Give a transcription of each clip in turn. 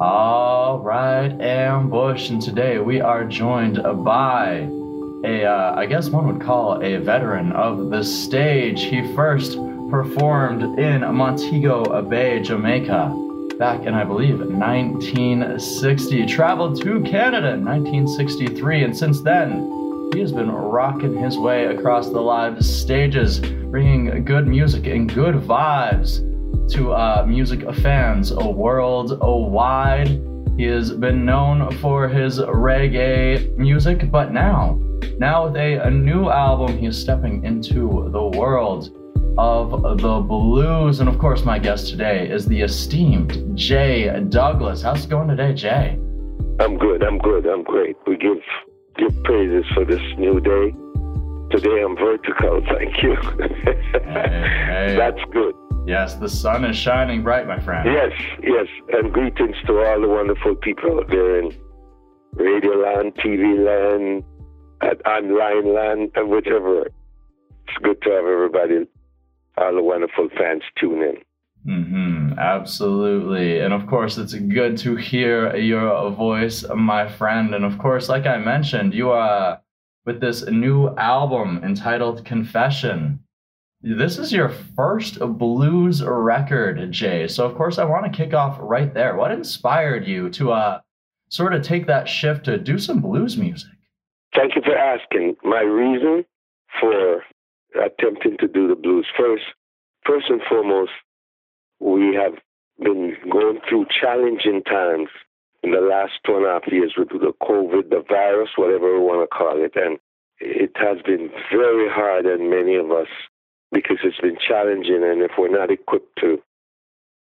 All right, Ambush, and today we are joined by a, uh, I guess one would call a veteran of the stage. He first performed in Montego Bay, Jamaica, back in, I believe, 1960. Traveled to Canada in 1963, and since then, he has been rocking his way across the live stages, bringing good music and good vibes to uh, music fans a world wide, He has been known for his reggae music, but now, now with a, a new album, he is stepping into the world of the blues. And of course, my guest today is the esteemed Jay Douglas. How's it going today, Jay? I'm good. I'm good. I'm great. We give give praises for this new day. Today I'm vertical. Thank you. hey, hey. That's good. Yes, the sun is shining bright, my friend. Yes, yes. And greetings to all the wonderful people out there in radio land, TV land, at online land, and whichever. It's good to have everybody, all the wonderful fans tune in. Mm-hmm, absolutely. And of course, it's good to hear your voice, my friend. And of course, like I mentioned, you are with this new album entitled Confession. This is your first blues record, Jay. So of course I want to kick off right there. What inspired you to uh sort of take that shift to do some blues music? Thank you for asking. My reason for attempting to do the blues first, first and foremost, we have been going through challenging times in the last two and a half years with the COVID, the virus, whatever we want to call it, and it has been very hard on many of us because it's been challenging. And if we're not equipped to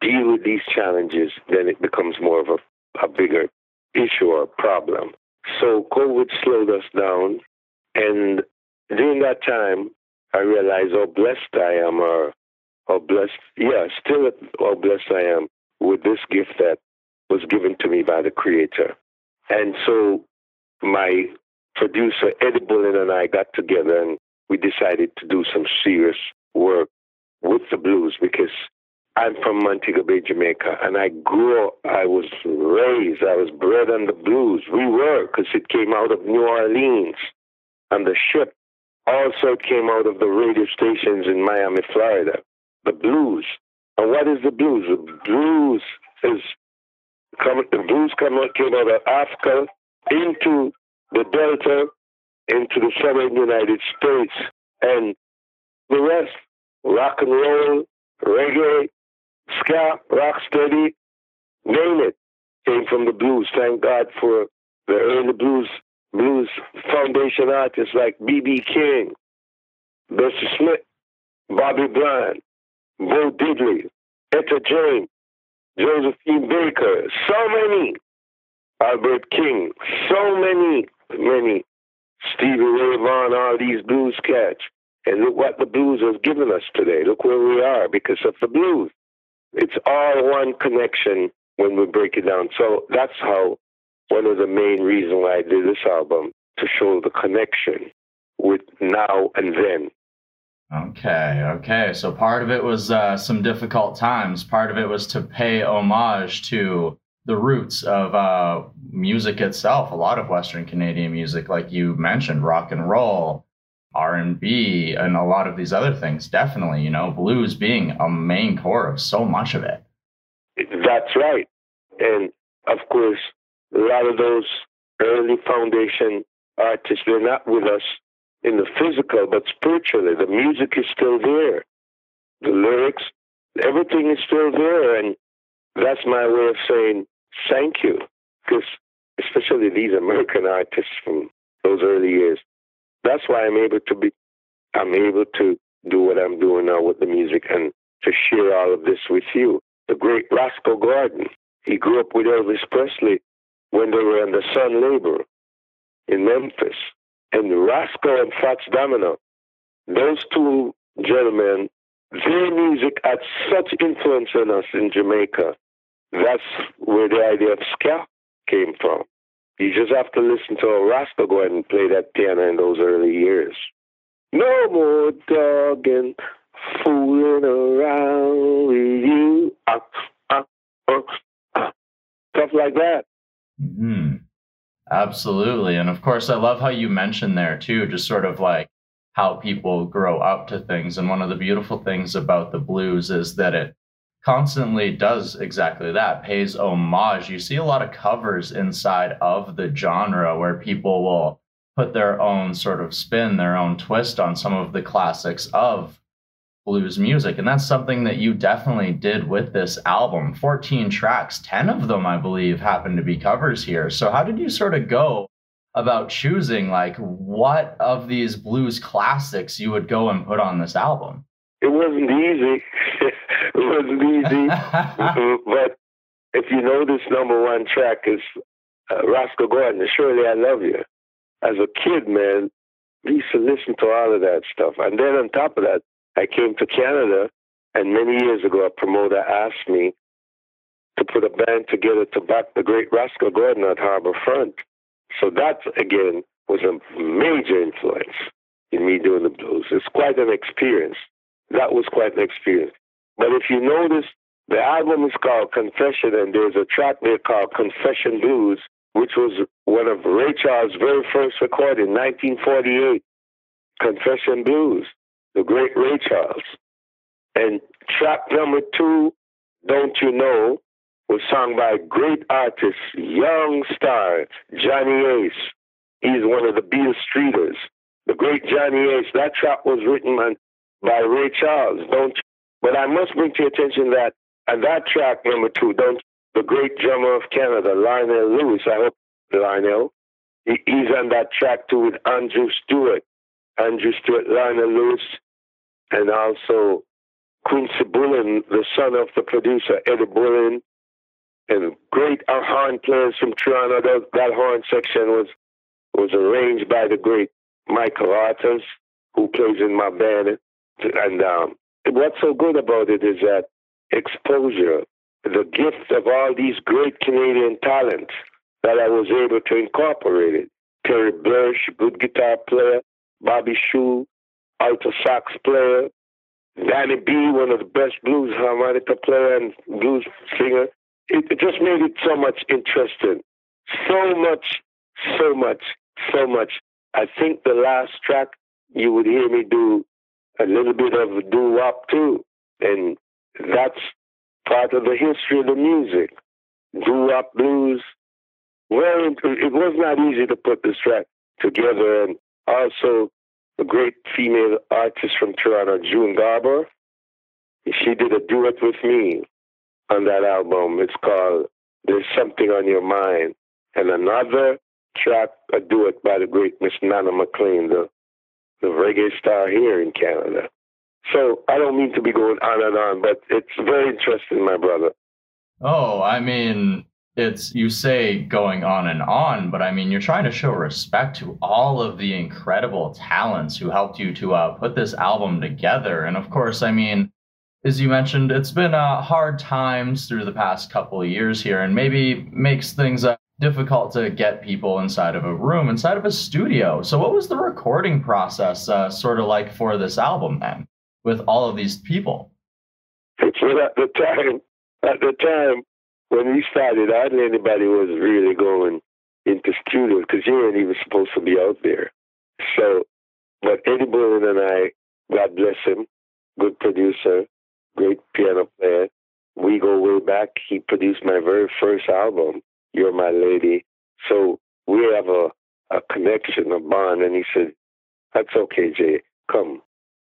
deal with these challenges, then it becomes more of a, a bigger issue or problem. So COVID slowed us down. And during that time, I realized how blessed I am, or how blessed, yeah, still how blessed I am with this gift that was given to me by the Creator. And so my producer, Eddie Bullen, and I got together and we decided to do some serious work with the blues because I'm from Montego Bay, Jamaica, and I grew up, I was raised, I was bred on the blues. We were, because it came out of New Orleans on the ship. Also came out of the radio stations in Miami, Florida. The blues. And what is the blues? The blues is, come, the blues come, came out of Africa into the Delta, into the southern United States. And the rest, rock and roll, reggae, ska, rock steady, name it, came from the blues. Thank God for the early blues blues foundation artists like B.B. King, Bessie Smith, Bobby Bland, Bo Diddley, Etta James, Josephine Baker, so many, Albert King, so many, many, Stevie Ray Vaughan, all these blues cats. And look what the blues has given us today. Look where we are because of the blues. It's all one connection when we break it down. So that's how one of the main reasons why I did this album to show the connection with now and then. Okay, okay. So part of it was uh, some difficult times. Part of it was to pay homage to the roots of uh, music itself. A lot of Western Canadian music, like you mentioned, rock and roll, R&B and a lot of these other things definitely you know blues being a main core of so much of it. That's right. And of course a lot of those early foundation artists they're not with us in the physical but spiritually. The music is still there. The lyrics everything is still there and that's my way of saying thank you because especially these american artists from those early years that's why I'm able to be, I'm able to do what I'm doing now with the music and to share all of this with you. The great Roscoe Gordon, he grew up with Elvis Presley when they were in the Sun labor in Memphis. And Roscoe and Fats Domino, those two gentlemen, their music had such influence on us in Jamaica. That's where the idea of ska came from. You just have to listen to a Rasta go ahead and play that piano in those early years. No more dogging, fooling around with you. Uh, uh, uh. Stuff like that. Hmm. Absolutely, and of course, I love how you mentioned there too, just sort of like how people grow up to things. And one of the beautiful things about the blues is that it constantly does exactly that, pays homage. You see a lot of covers inside of the genre where people will put their own sort of spin, their own twist on some of the classics of blues music. And that's something that you definitely did with this album. 14 tracks, 10 of them, I believe, happen to be covers here. So, how did you sort of go about choosing like what of these blues classics you would go and put on this album? It wasn't easy. it wasn't easy. but if you know this number one track is uh, Roscoe Gordon, Surely I Love You. As a kid, man, we used to listen to all of that stuff. And then on top of that, I came to Canada, and many years ago, a promoter asked me to put a band together to back the great Roscoe Gordon at Harbor Front. So that, again, was a major influence in me doing the blues. It's quite an experience. That was quite an experience. But if you notice, the album is called Confession, and there's a track there called Confession Blues, which was one of Ray Charles' very first recording, 1948, Confession Blues, the great Ray Charles. And track number two, Don't You Know, was sung by great artist, young star, Johnny Ace. He's one of the Beale Streeters. The great Johnny Ace. That track was written by, Ray Charles. Don't? But I must bring to your attention that and that track number two, don't the great drummer of Canada, Lionel Lewis. I hope Lionel. He, he's on that track too with Andrew Stewart. Andrew Stewart, Lionel Lewis, and also Quincy Bullen, the son of the producer Eddie Bullen, and great horn players from Toronto. That, that horn section was was arranged by the great Michael Arthurs, who plays in my band. And um, what's so good about it is that exposure, the gift of all these great Canadian talents that I was able to incorporate it. Terry Burch, good guitar player, Bobby Shew, alto sax player, Danny B, one of the best blues harmonica player and blues singer it, it just made it so much interesting. So much, so much, so much. I think the last track you would hear me do a little bit of doo wop too, and that's part of the history of the music. Doo wop blues. Well, it was not easy to put this track together, and also a great female artist from Toronto, June Garber. She did a duet with me on that album. It's called There's Something on Your Mind. And another track, a duet by the great Miss Nana McLean, the, the reggae star here in Canada. So I don't mean to be going on and on, but it's very interesting, my brother. Oh, I mean, it's you say going on and on, but I mean, you're trying to show respect to all of the incredible talents who helped you to uh, put this album together. And of course, I mean, as you mentioned, it's been uh, hard times through the past couple of years here, and maybe makes things uh, difficult to get people inside of a room, inside of a studio. So, what was the recording process uh, sort of like for this album then, with all of these people? Well, at the time, at the time when we started, hardly anybody was really going into studios because you weren't even supposed to be out there. So, but Eddie Bullen and I, God bless him, good producer, great piano player. We go way back. He produced my very first album, You're My Lady. So we have a, a connection, a bond. And he said, That's okay, Jay. Come.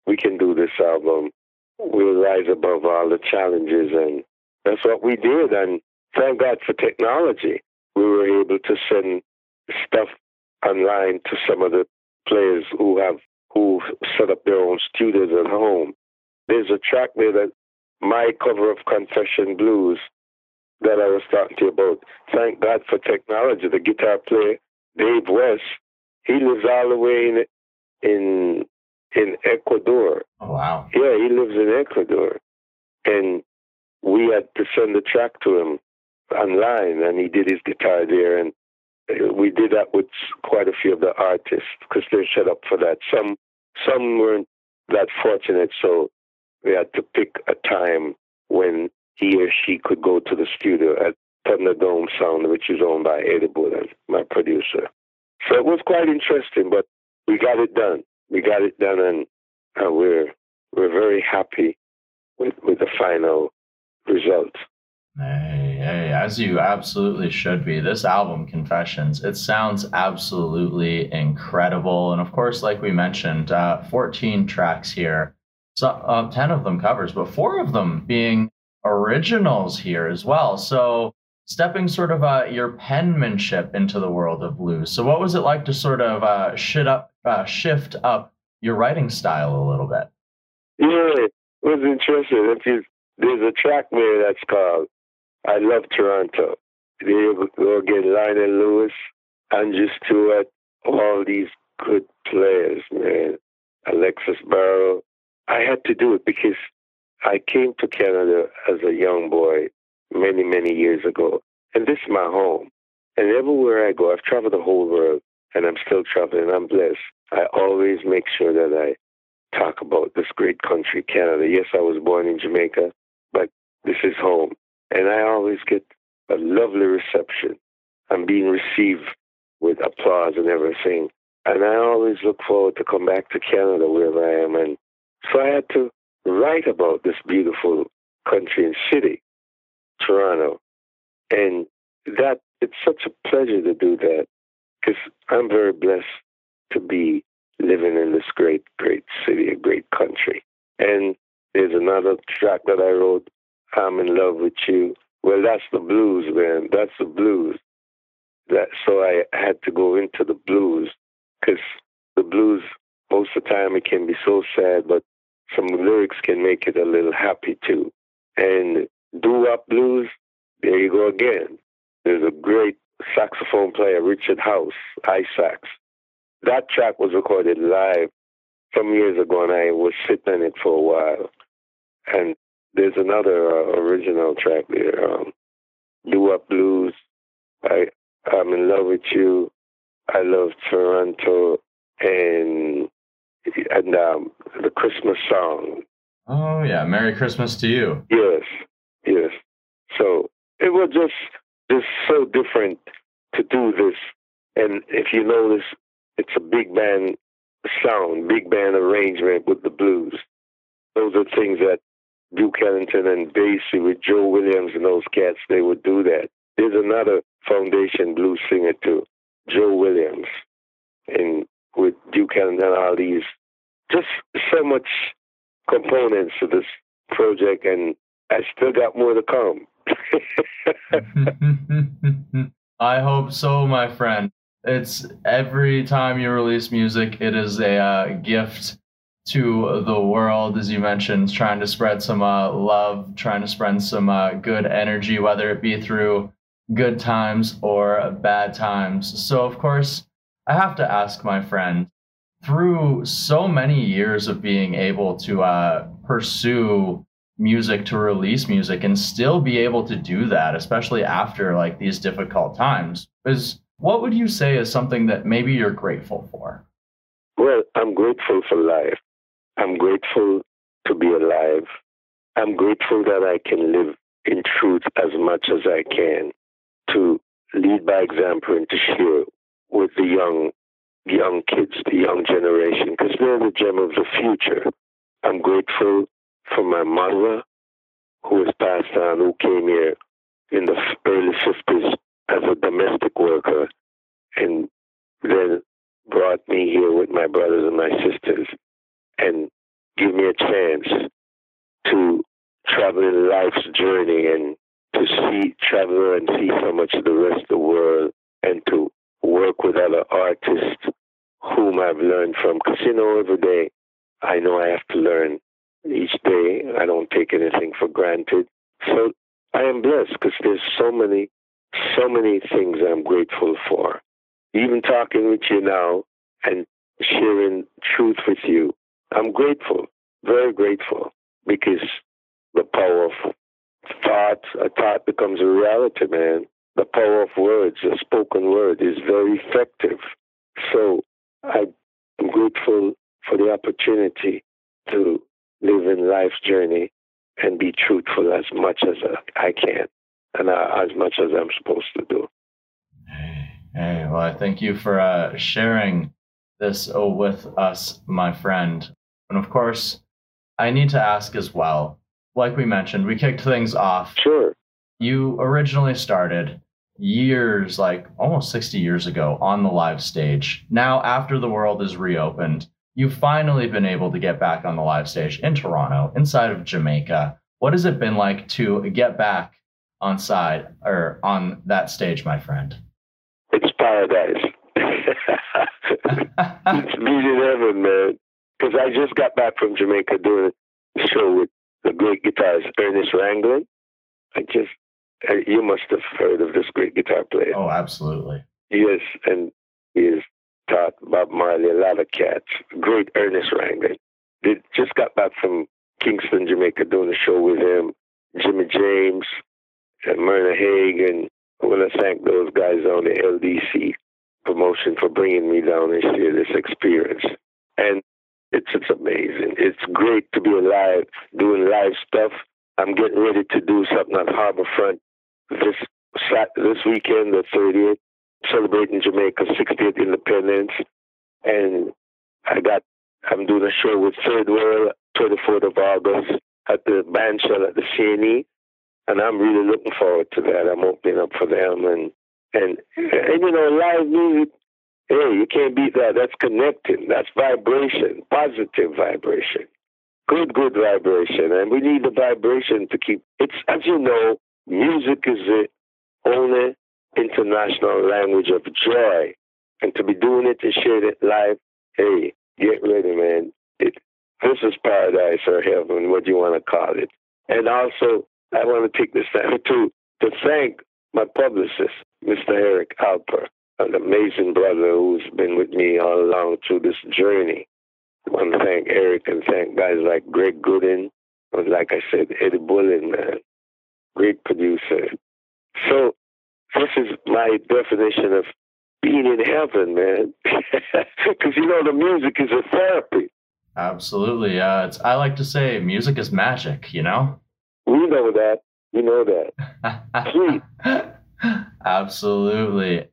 We can do this album. We'll rise above all the challenges. And that's what we did. And thank God for technology. We were able to send stuff online to some of the players who have who set up their own studios at home there's a track there that my cover of Confession Blues that I was talking to you about. Thank God for technology. The guitar player, Dave West, he lives all the way in in in Ecuador. Oh, wow. Yeah, he lives in Ecuador. And we had to send the track to him online, and he did his guitar there. And uh, we did that with quite a few of the artists because they're set up for that. Some some weren't that fortunate, so we had to pick a time when he or she could go to the studio. At Thunderdome Sound, which is owned by Eddie Bullen, my producer. So it was quite interesting, but we got it done. We got it done, and uh, we're we're very happy with with the final result. Hey, hey, as you absolutely should be. This album, Confessions, it sounds absolutely incredible. And of course, like we mentioned, uh, 14 tracks here. So, uh, 10 of them covers, but four of them being originals here as well. So, stepping sort of uh, your penmanship into the world of blues. So, what was it like to sort of uh, shit up, uh, shift up your writing style a little bit? Yeah, it was interesting. If you, there's a track there that's called I Love Toronto. There go again, Lionel Lewis, and Andrew Stewart, all these good players, man. Alexis Baro. I had to do it because I came to Canada as a young boy many, many years ago. And this is my home. And everywhere I go, I've traveled the whole world and I'm still traveling. I'm blessed. I always make sure that I talk about this great country, Canada. Yes, I was born in Jamaica, but this is home. And I always get a lovely reception. I'm being received with applause and everything. And I always look forward to come back to Canada wherever I am. And so I had to write about this beautiful country and city, Toronto. And that it's such a pleasure to do that because I'm very blessed to be living in this great, great city, a great country. And there's another track that I wrote, I'm in love with you. Well, that's the blues, man. That's the blues. That so I had to go into the blues because the blues most of the time it can be so sad, but some lyrics can make it a little happy too. And doo-wop blues, there you go again. There's a great saxophone player, Richard House, I sax. That track was recorded live some years ago, and I was sitting on it for a while. And there's another uh, original track there, um, doo-wop blues. I I'm in love with you. I love Toronto, and and um, the Christmas song. Oh yeah, Merry Christmas to you. Yes, yes. So it was just just so different to do this, and if you notice, it's a big band sound, big band arrangement with the blues. Those are things that Duke Ellington and Basie with Joe Williams and those cats, they would do that. There's another foundation blues singer too, Joe Williams, and Duke Ellington, all these just so much components to this project, and I still got more to come. I hope so, my friend. It's every time you release music, it is a uh, gift to the world, as you mentioned, trying to spread some uh, love, trying to spread some uh, good energy, whether it be through good times or bad times. So, of course, I have to ask my friend through so many years of being able to uh, pursue music to release music and still be able to do that especially after like these difficult times is what would you say is something that maybe you're grateful for? Well i'm grateful for life. I'm grateful to be alive. I'm grateful that i can live in truth as much as i can to lead by example and to share with the young young kids, the young generation, because they're the gem of the future. I'm grateful for my mother, who has passed on, who came here in the early 50s as a domestic worker and then brought me here with my brothers and my sisters and give me a chance to travel in life's journey and to see, travel and see so much of the rest of the world and to work with other artists whom I've learned from. Because, you know, every day I know I have to learn each day. I don't take anything for granted. So I am blessed because there's so many, so many things I'm grateful for. Even talking with you now and sharing truth with you, I'm grateful, very grateful, because the power of thought, a thought becomes a reality, man. The power of words, a spoken word, is very effective. So I'm grateful for the opportunity to live in life's journey and be truthful as much as I can. and uh, as much as I'm supposed to do. Hey, hey well, I thank you for uh, sharing this uh, with us, my friend. And of course, I need to ask as well. Like we mentioned, we kicked things off. Sure. You originally started years, like almost 60 years ago, on the live stage. Now, after the world is reopened, you've finally been able to get back on the live stage in Toronto, inside of Jamaica. What has it been like to get back on side or on that stage, my friend? It's paradise. it's beating heaven, man. Because I just got back from Jamaica doing a show with the great guitarist Ernest Ranglin. I just, you must have heard of this great guitar player. Oh, absolutely. Yes, and he is taught Bob Marley a lot of cats. Great Ernest Ranglin. They just got back from Kingston, Jamaica, doing a show with him. Jimmy James and Myrna Hague, and I want to thank those guys on the LDC promotion for bringing me down and share this experience. And it's it's amazing. It's great to be alive, doing live stuff. I'm getting ready to do something on Harbourfront this this weekend, the 30th, celebrating Jamaica's 60th independence, and I got I'm doing a show with Third World 24th of August at the bandshell at the CNE, and I'm really looking forward to that. I'm opening up for them, and and and you know, live music Hey, you can't beat that. That's connecting. That's vibration, positive vibration, good, good vibration. And we need the vibration to keep. It's as you know, music is the only international language of joy, and to be doing it and sharing it live. Hey, get ready, man. It, this is paradise or heaven, what you want to call it. And also, I want to take this time to to thank my publicist, Mr. Eric Alper an amazing brother who's been with me all along through this journey. I want to thank Eric and thank guys like Greg Gooden, and like I said, Eddie Bullen, man, great producer. So this is my definition of being in heaven, man, because you know the music is a therapy. Absolutely, uh, it's I like to say music is magic. You know. We know that. We know that. Absolutely.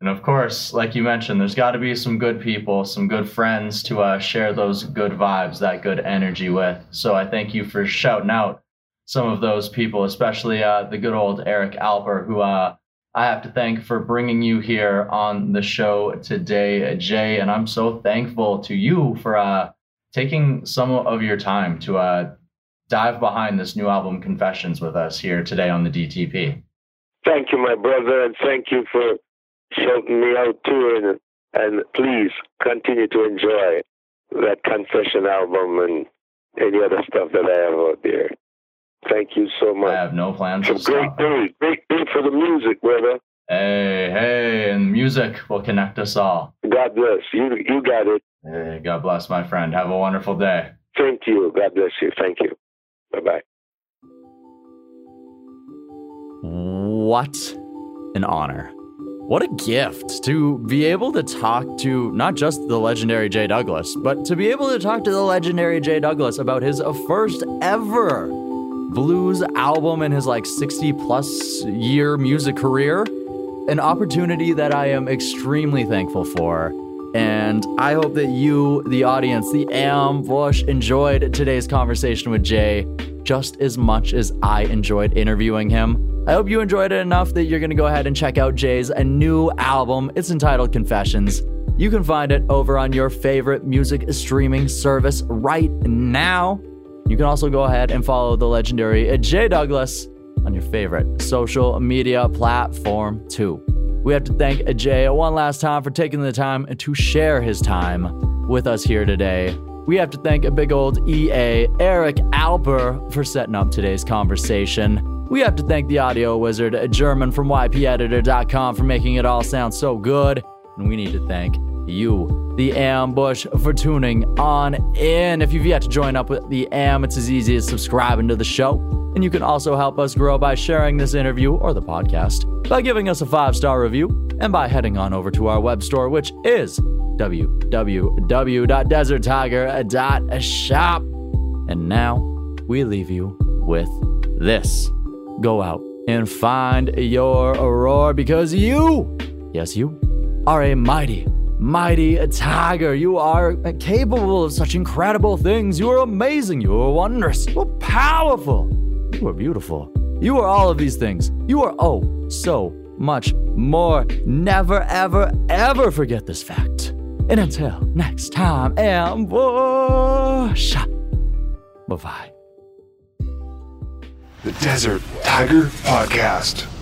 And of course, like you mentioned, there's got to be some good people, some good friends to uh, share those good vibes, that good energy with. So I thank you for shouting out some of those people, especially uh, the good old Eric Alper, who uh, I have to thank for bringing you here on the show today, Jay. And I'm so thankful to you for uh, taking some of your time to uh, dive behind this new album, Confessions, with us here today on the DTP. Thank you, my brother, and thank you for shouting me out too. And, and please continue to enjoy that Confession album and any other stuff that I have out there. Thank you so much. I have no plans. It's a great day. Great day for the music, brother. Hey, hey, and music will connect us all. God bless. You you got it. Hey, God bless my friend. Have a wonderful day. Thank you. God bless you. Thank you. Bye bye. What an honor. What a gift to be able to talk to not just the legendary Jay Douglas, but to be able to talk to the legendary Jay Douglas about his first ever blues album in his like 60 plus year music career. An opportunity that I am extremely thankful for. And I hope that you, the audience, the ambush, enjoyed today's conversation with Jay just as much as I enjoyed interviewing him. I hope you enjoyed it enough that you're going to go ahead and check out Jay's a new album. It's entitled Confessions. You can find it over on your favorite music streaming service right now. You can also go ahead and follow the legendary Jay Douglas on your favorite social media platform too. We have to thank Jay one last time for taking the time to share his time with us here today. We have to thank a big old EA, Eric Alper, for setting up today's conversation. We have to thank the audio wizard, German from YPEditor.com, for making it all sound so good. And we need to thank you, the Ambush, for tuning on in. If you've yet to join up with the Am, it's as easy as subscribing to the show. And you can also help us grow by sharing this interview or the podcast, by giving us a five star review, and by heading on over to our web store, which is www.deserttiger.shop. And now we leave you with this go out and find your roar because you, yes, you, are a mighty, mighty tiger. You are capable of such incredible things. You are amazing. You are wondrous. You are powerful. You are beautiful. You are all of these things. You are, oh, so much more. Never, ever, ever forget this fact. And until next time, ambush. Bye bye. The Desert Tiger Podcast.